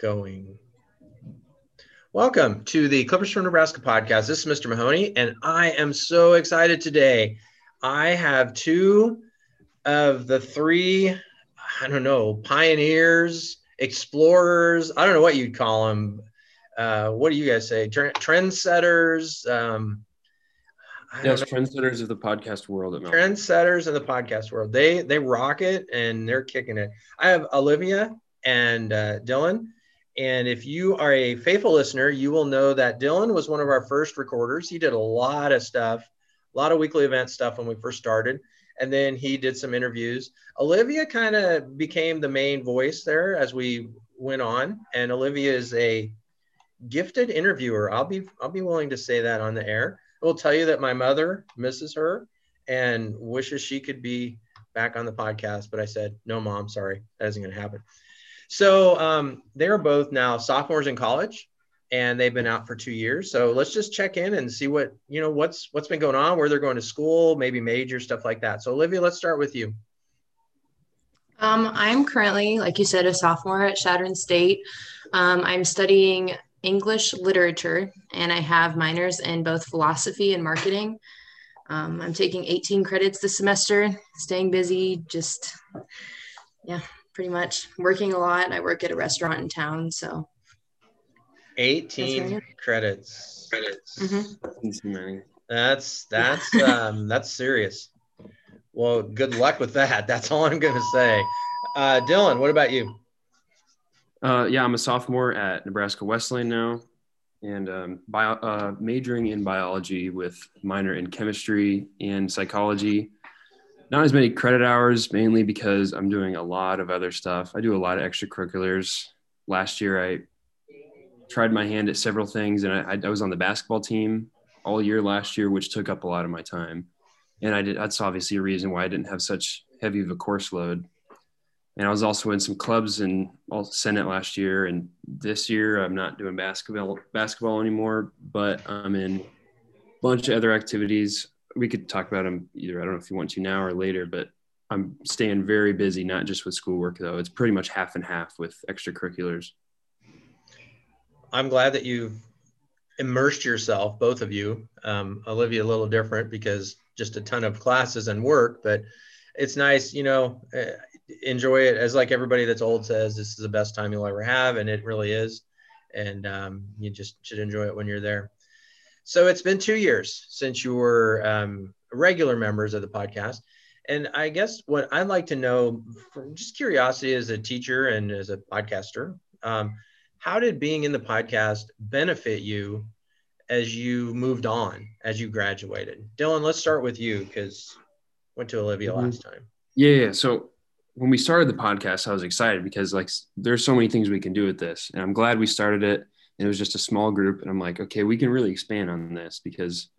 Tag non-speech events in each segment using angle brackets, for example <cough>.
going. Welcome to the Clippers from Nebraska podcast. This is Mr. Mahoney, and I am so excited today. I have two of the three, I don't know, pioneers, explorers. I don't know what you'd call them. Uh, what do you guys say? trendsetters. Um, yes, trendsetters of the podcast world. At trendsetters of the podcast world. They they rock it and they're kicking it. I have Olivia and uh, Dylan. And if you are a faithful listener, you will know that Dylan was one of our first recorders. He did a lot of stuff, a lot of weekly event stuff when we first started. And then he did some interviews. Olivia kind of became the main voice there as we went on. And Olivia is a gifted interviewer. I'll be I'll be willing to say that on the air. I will tell you that my mother misses her and wishes she could be back on the podcast. But I said, no, mom, sorry, that isn't going to happen. So um, they're both now sophomores in college, and they've been out for two years. So let's just check in and see what you know what's what's been going on, where they're going to school, maybe major stuff like that. So Olivia, let's start with you. Um, I'm currently, like you said, a sophomore at Chadron State. Um, I'm studying English literature, and I have minors in both philosophy and marketing. Um, I'm taking 18 credits this semester, staying busy, just yeah, pretty much working a lot. And I work at a restaurant in town, so 18 credits. Credits. Mm-hmm. That's that's um that's serious. Well, good luck with that. That's all I'm gonna say. Uh, Dylan, what about you? Uh, yeah, I'm a sophomore at Nebraska Wesleyan now, and um, bio, uh, majoring in biology with minor in chemistry and psychology not as many credit hours, mainly because I'm doing a lot of other stuff. I do a lot of extracurriculars. Last year, I tried my hand at several things, and I, I was on the basketball team all year last year, which took up a lot of my time. And I did. That's obviously a reason why I didn't have such heavy of a course load. And I was also in some clubs in all Senate last year, and this year I'm not doing basketball basketball anymore, but I'm in a bunch of other activities we could talk about them either. I don't know if you want to now or later, but I'm staying very busy, not just with schoolwork though. It's pretty much half and half with extracurriculars. I'm glad that you've immersed yourself, both of you. Um, Olivia, a little different because just a ton of classes and work, but it's nice, you know, uh, enjoy it as like everybody that's old says, this is the best time you'll ever have. And it really is. And um, you just should enjoy it when you're there. So it's been two years since you were um, regular members of the podcast. And I guess what I'd like to know, from just curiosity as a teacher and as a podcaster, um, how did being in the podcast benefit you as you moved on, as you graduated? Dylan, let's start with you because went to Olivia mm-hmm. last time. Yeah, yeah. So when we started the podcast, I was excited because like there's so many things we can do with this, and I'm glad we started it it was just a small group and i'm like okay we can really expand on this because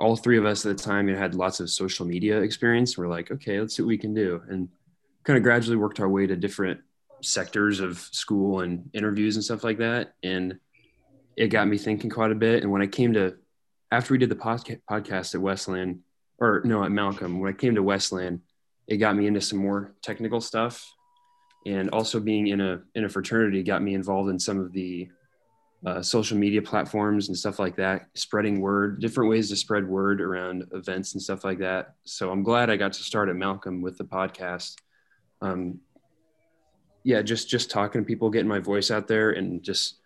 all three of us at the time had lots of social media experience. We're like okay let's see what we can do. And kind of gradually worked our way to different sectors of school and interviews and stuff like that. And it got me thinking quite a bit. And when i came to after we did the podca- podcast at Wesleyan or no at malcolm when i came to Wesleyan it got me into some more technical stuff. And also being in a in a fraternity got me involved in some of the uh, social media platforms and stuff like that, spreading word, different ways to spread word around events and stuff like that. So I'm glad I got to start at Malcolm with the podcast. Um, yeah, just just talking to people, getting my voice out there, and just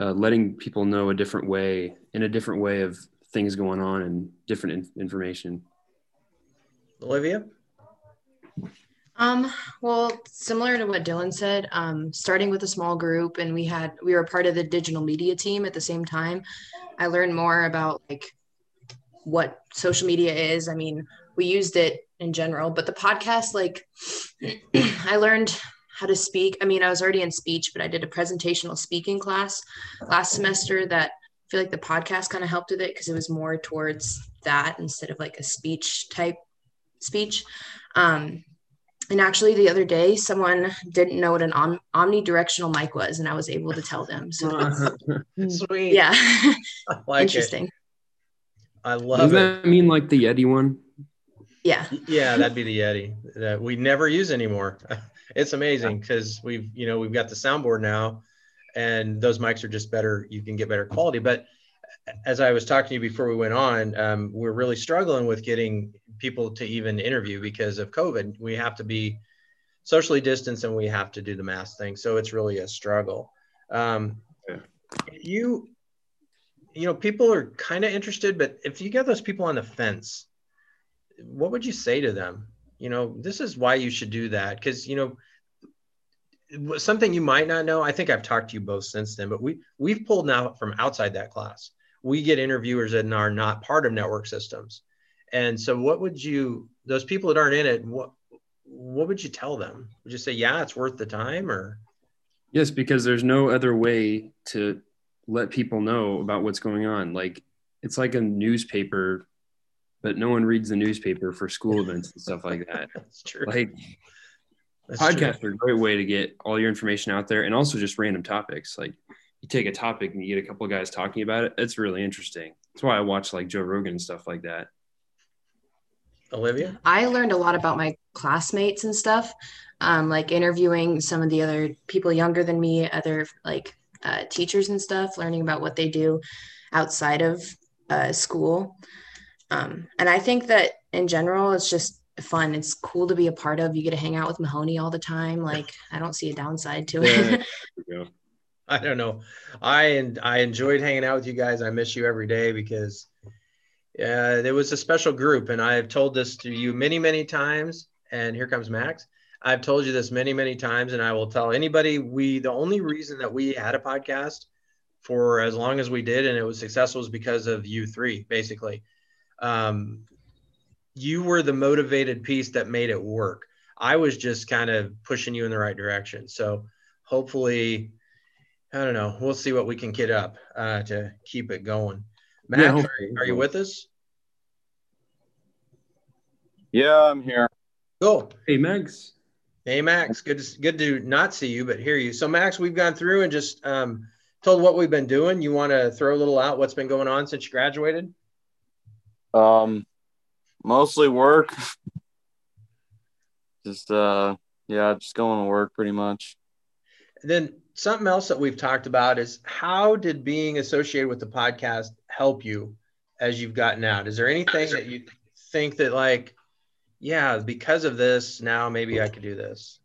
uh, letting people know a different way, in a different way of things going on and different in- information. Olivia. Um, well, similar to what Dylan said, um, starting with a small group and we had we were part of the digital media team at the same time. I learned more about like what social media is. I mean, we used it in general, but the podcast, like <clears throat> I learned how to speak. I mean, I was already in speech, but I did a presentational speaking class last semester that I feel like the podcast kind of helped with it because it was more towards that instead of like a speech type speech. Um, and actually the other day someone didn't know what an om- omnidirectional mic was and i was able to tell them. So <laughs> sweet. Yeah. <laughs> Like interesting. It. i love Does it. that mean like the yeti one? Yeah. Yeah that'd be the yeti that we never use anymore. <laughs> It's amazing because we've you know we've got the soundboard now and those mics are just better. You can get better quality. But as I was talking to you before we went on, um, we're really struggling with getting people to even interview because of COVID. We have to be socially distanced and we have to do the mask thing. So it's really a struggle. Um, Yeah. You, you know, people are kind of interested, but if you get those people on the fence, what would you say to them? You know, this is why you should do that. Cause, you know, something you might not know. I think I've talked to you both since then, but we we've pulled now from outside that class. We get interviewers that are not part of network systems. And so what would you those people that aren't in it, what what would you tell them? Would you say, yeah, it's worth the time or Yes, because there's no other way to let people know about what's going on. Like it's like a newspaper, but no one reads the newspaper for school events and stuff like that. <laughs> that's true. Like That's true. podcasts are a great way to get all your information out there and also just random topics. Like you take a topic and you get a couple of guys talking about it. It's really interesting. That's why I watch like Joe Rogan and stuff like that. Olivia? I learned a lot about my classmates and stuff, um, like interviewing some of the other people younger than me, other like uh, teachers and stuff, learning about what they do outside of uh, school. Um, and I think that in general, it's just fun. It's cool to be a part of. You get to hang out with Mahoney all the time. Like, I don't see a downside to Yeah. it. There we go. <laughs> <laughs> I don't know. I and I enjoyed hanging out with you guys. I miss you every day because uh, there was a special group, and I've told this to you many, many times. And here comes Max. I've told you this many, many times, and I will tell anybody. We the only reason that we had a podcast for as long as we did, and it was successful, was because of you three, basically. Um, you were the motivated piece that made it work. I was just kind of pushing you in the right direction. So hopefully I don't know. We'll see what we can get up uh, to keep it going. Max, Yeah, are, are you with us? Yeah, I'm here. Cool. Hey, Max. Hey, Max. Good. To, good to not see you, but hear you. So, Max, we've gone through and just um, told what we've been doing. You want to throw a little out what's been going on since you graduated? Um, mostly work. <laughs> just uh, yeah, just going to work pretty much. Then something else that we've talked about is how did being associated with the podcast help you as you've gotten out? Is there anything that you think that like, yeah, because of this, now maybe I could do this?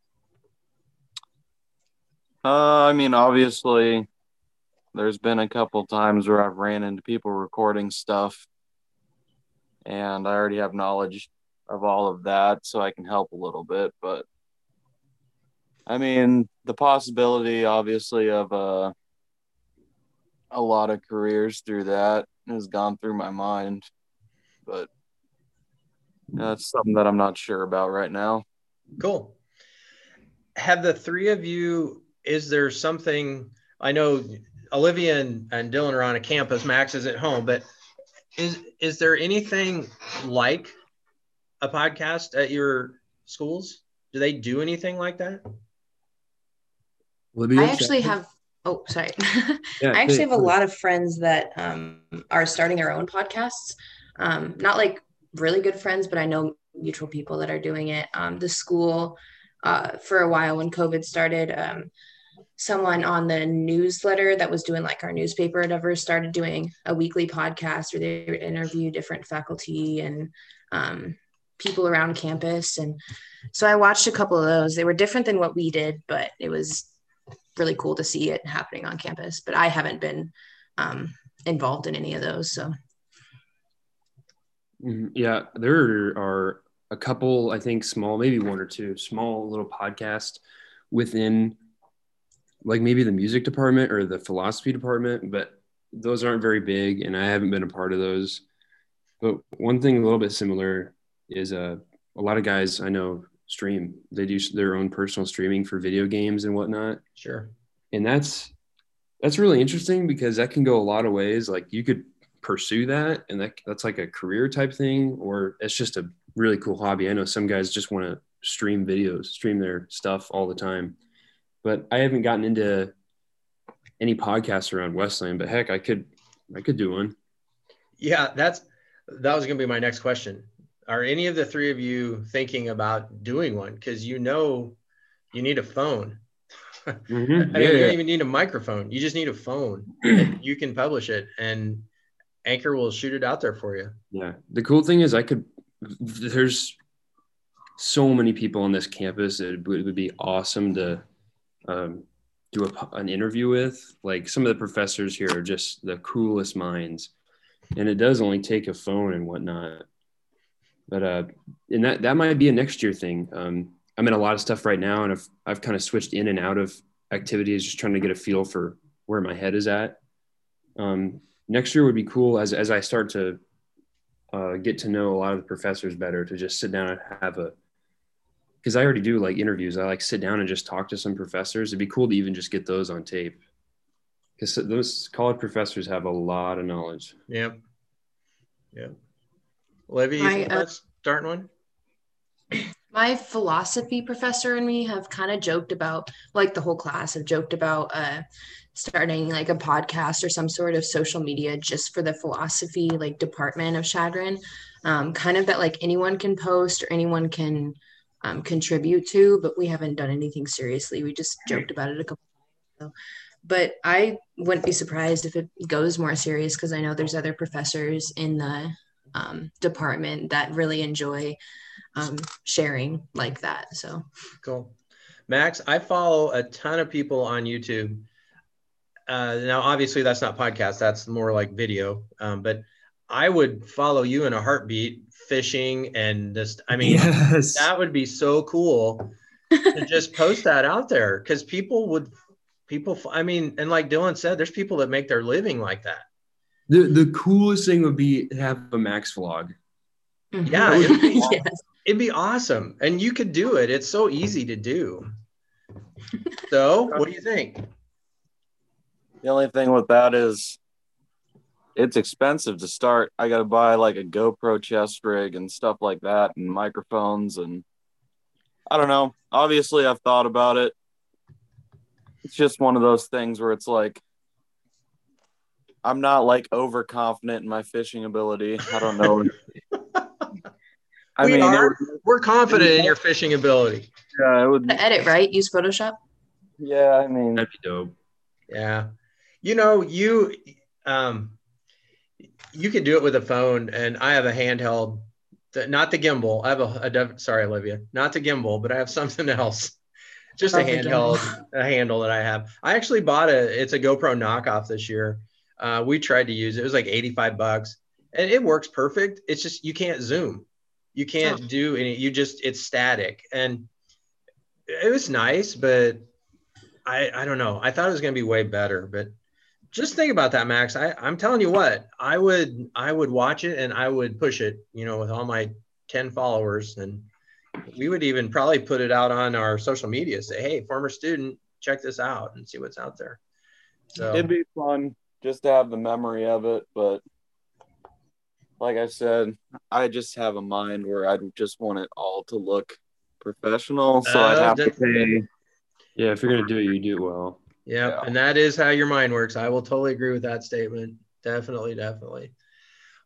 Uh, I mean, obviously, there's been a couple times where I've ran into people recording stuff, and I already have knowledge of all of that, so I can help a little bit. But I mean, the possibility, obviously, of uh, a lot of careers through that has gone through my mind, but that's something that I'm not sure about right now. Cool. Have the three of you, is there something, I know Olivia and, and Dylan are on a campus, Max is at home, but is, is there anything like a podcast at your schools? Do they do anything like that? Olivia, I actually have. Oh, sorry. <laughs> Yeah, I actually hey, have a lot of friends that um, are starting their own podcasts. Um, not like really good friends, but I know mutual people that are doing it. Um, the school, uh, for a while when COVID started, um, someone on the newsletter that was doing like our newspaper or whatever started doing a weekly podcast where they would interview different faculty and um, people around campus. And so I watched a couple of those. They were different than what we did, but it was really cool to see it happening on campus. But I haven't been um, involved in any of those. So Mhm. Yeah, there are a couple, I think, small, maybe one or two small little podcasts within like maybe the music department or the philosophy department, but those aren't very big and I haven't been a part of those. But one thing a little bit similar is uh, a lot of guys I know stream. They do their own personal streaming for video games and whatnot Sure. and that's that's really interesting because that can go a lot of ways like you could pursue that and that that's like a career type thing or it's just a really cool hobby i know some guys just want to stream videos stream their stuff all the time but i haven't gotten into any podcasts around Wesleyan but heck i could i could do one Yeah, that's that was going to be my next question. Are any of the three of you thinking about doing one? Because you know, you need a phone. Mhm. <laughs> I mean, Yeah, you don't even need a microphone. You just need a phone. <clears throat> you can publish it, and Anchor will shoot it out there for you. Yeah. The cool thing is I could there's so many people on this campus it would, it would be awesome to um, do a, an interview with like some of the professors here are just the coolest minds and it does only take a phone and whatnot but uh and that that might be a next year thing um i'm in a lot of stuff right now and i've i've kind of switched in and out of activities just trying to get a feel for where my head is at um next year would be cool as as i start to uh, get to know a lot of the professors better to just sit down and have a because I already do like interviews. I like sit down and just talk to some professors. It'd be cool to even just get those on tape because those college professors have a lot of knowledge. Yep. Yep. Olivia, you I, uh, starting one? <clears throat> my philosophy professor and me have kind of joked about like the whole class have joked about uh starting like a podcast or some sort of social media just for the philosophy like department of Chadron. Um, kind of that like anyone can post or anyone can um, contribute to but we haven't done anything seriously. We just joked about it a couple times but i wouldn't be surprised if it goes more serious because i know there's other professors in the um, department that really enjoy um, sharing like that. So Cool. Max, I follow a ton of people on YouTube. Uh, now, obviously, that's not podcast, that's more like video. Um, but I would follow you in a heartbeat fishing and just, I mean, yes. that would be so cool to <laughs> just post that out there because people would, people, I mean, and like Dylan said, there's people that make their living like that. The the coolest thing would be to have a Max vlog. Mm-hmm. Yeah, it'd be- yes. It'd be awesome. And you could do it. It's so easy to do. So, what do you think? The only thing with that is it's expensive to start. I got to buy like a GoPro chest rig and stuff like that and microphones and I don't know. Obviously, I've thought about it. It's just one of those things where it's like I'm not like overconfident in my fishing ability. I don't know. I we mean, are, would, We're confident in your fishing ability. yeah, it would. The edit, right? Use Photoshop. Yeah, I mean, That'd be dope. Yeah. You know, you um you could do it with a phone and I have a handheld th- not the gimbal. I have a, a dev- sorry Olivia, not the gimbal, but I have <laughs> something else. Just a handheld a handle that I have. I actually bought a it's a GoPro knockoff this year. Uh, we tried to use it. It was like 85 bucks and it works perfect. It's just you can't zoom. You can't Oh. do any you just it's static and it was nice, but I, I don't know. I thought it was going to be way better, but just think about that, Max. I, I'm telling you what, I would I would watch it and I would push it, you know, with all my 10 followers. And we would even probably put it out on our social media, say, hey, former student, check this out and see what's out there. So it'd be fun just to have the memory of it, but like I said, I just have a mind where I just want it all to look professional. So I'd Uh, have to that- pay. Yeah, if you're gonna do it, you do it well. yeah, Yeah. and that is how your mind works. I will totally agree with that statement. Definitely, definitely.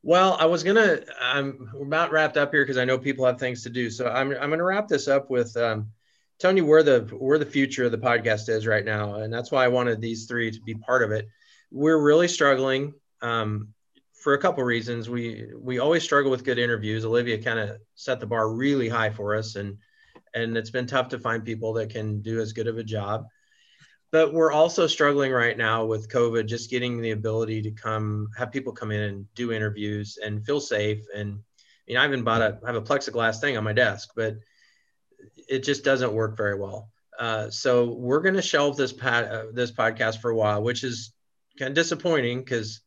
Well, I was gonna. I'm we're about wrapped up here because I know people have things to do. So I'm I'm gonna wrap this up with um, telling you where the where the future of the podcast is right now, and that's why I wanted these three to be part of it. We're really struggling um, for a couple reasons. We we always struggle with good interviews. Olivia kind of set the bar really high for us, and and it's been tough to find people that can do as good of a job but we're also struggling right now with COVID, just getting the ability to come have people come in and do interviews and feel safe. And you know, I even bought a I have a plexiglass thing on my desk, but it just doesn't work very well. Uh, so we're going to shelve this pad, uh, this podcast for a while, which is kind of disappointing because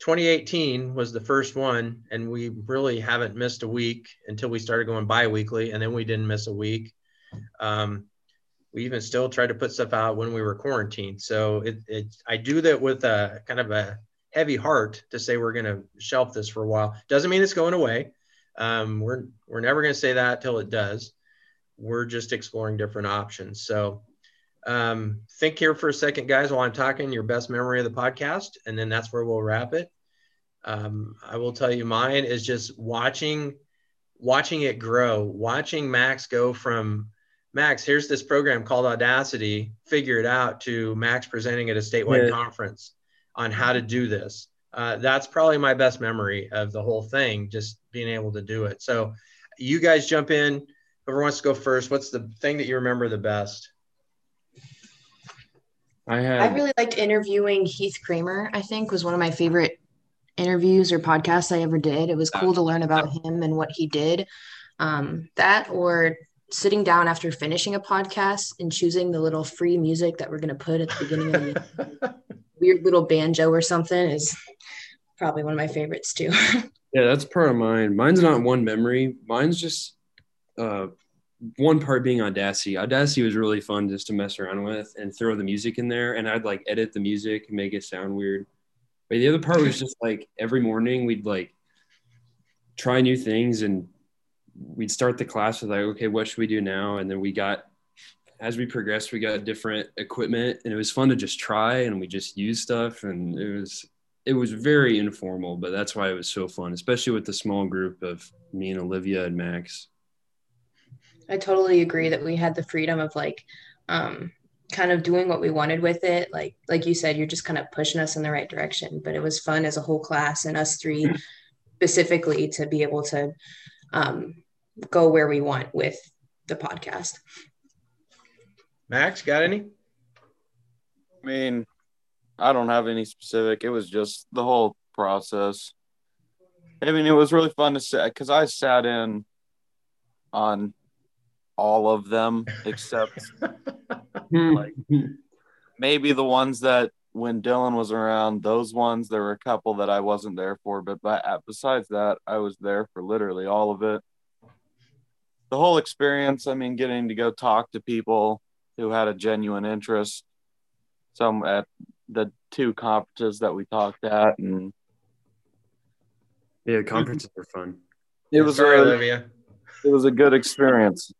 2018 was the first one, and we really haven't missed a week until we started going bi-weekly, and then we didn't miss a week. Um, we even still tried to put stuff out when we were quarantined. So it, it I do that with a kind of a heavy heart to say we're going to shelf this for a while. Doesn't mean it's going away. Um, we're we're never going to say that till it does. We're just exploring different options. So um, think here for a second, guys, while I'm talking. Your best memory of the podcast, and then that's where we'll wrap it. Um, I will tell you, mine is just watching watching it grow, watching Max go from Max, here's this program called Audacity. Figure it out. To Max presenting at a statewide Yeah. conference on how to do this. Uh, that's probably my best memory of the whole thing, just being able to do it. So, you guys jump in. Whoever wants to go first, what's the thing that you remember the best? I I really liked interviewing Heath Kramer, I think was one of my favorite interviews or podcasts I ever did. It was cool to learn about him and what he did. Um, that or sitting down after finishing a podcast and choosing the little free music that we're going to put at the beginning of the <laughs> weird little banjo or something is probably one of my favorites too. <laughs> Yeah, that's part of mine. Mine's not one memory. Mine's just uh, one part being Audacity. Audacity was really fun just to mess around with and throw the music in there. And I'd like edit the music and make it sound weird. But the other part was just like every morning we'd like try new things and we'd start the class with like, okay, what should we do now? And then we got, as we progressed, we got different equipment and it was fun to just try and we just use stuff. And it was, it was very informal, but that's why it was so fun, especially with the small group of me and Olivia and Max. I totally agree that we had the freedom of like um kind of doing what we wanted with it. Like like you said, you're just kind of pushing us in the right direction. But it was fun as a whole class and us three specifically to be able to um go where we want with the podcast. Max, got any? I mean, I don't have any specific. It was just the whole process. I mean, it was really fun to sit because I sat in on all of them except <laughs> Like- maybe the ones that when Dylan was around, those ones, there were a couple that I wasn't there for. But, but uh, besides that, I was there for literally all of it. The whole experience, I mean, getting to go talk to people who had a genuine interest. Some at the two conferences that we talked at, and yeah, conferences were fun. it was Sorry, a, Olivia. it was a good experience.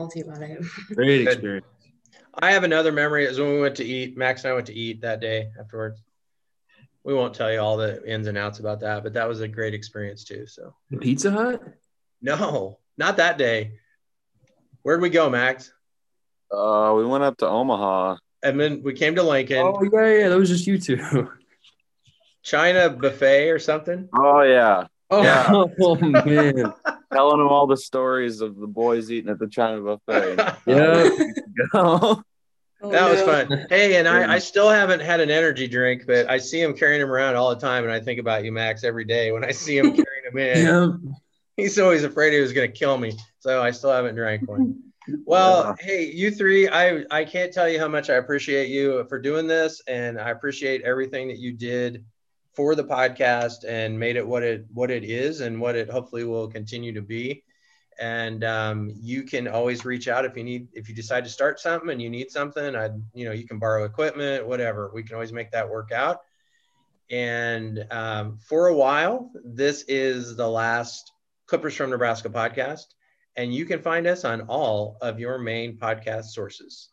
Salty about it. Great experience. I have another memory is when we went to eat. Max and I went to eat that day afterwards. We won't tell you all the ins and outs about that, but that was a great experience too. So The Pizza Hut? no, not that day. Where'd we go, Max? Uh, we went up to Omaha. And then we came to Lincoln, Oh yeah, yeah, that was just you two. <laughs> China buffet or something. Oh yeah, Oh, Yeah. <laughs> oh man. Telling them all the stories of the boys eating at the China buffet. <laughs> Yeah. <laughs> Oh, that was oh, fun. Hey, and I, I still haven't had an energy drink, but I see him carrying them around all the time, and I think about you, Max, every day when I see him <laughs> carrying them in. yeah. He's always afraid he was going to kill me, so I still haven't drank one. Well, hey, you three, I I can't tell you how much I appreciate you for doing this, and I appreciate everything that you did for the podcast and made it what it what it is and what it hopefully will continue to be. And um, you can always reach out if you need if you decide to start something and you need something. I you know you can borrow equipment, whatever. We can always make that work out. And um, for a while, this is the last Clippers from Nebraska podcast and you can find us on all of your main podcast sources.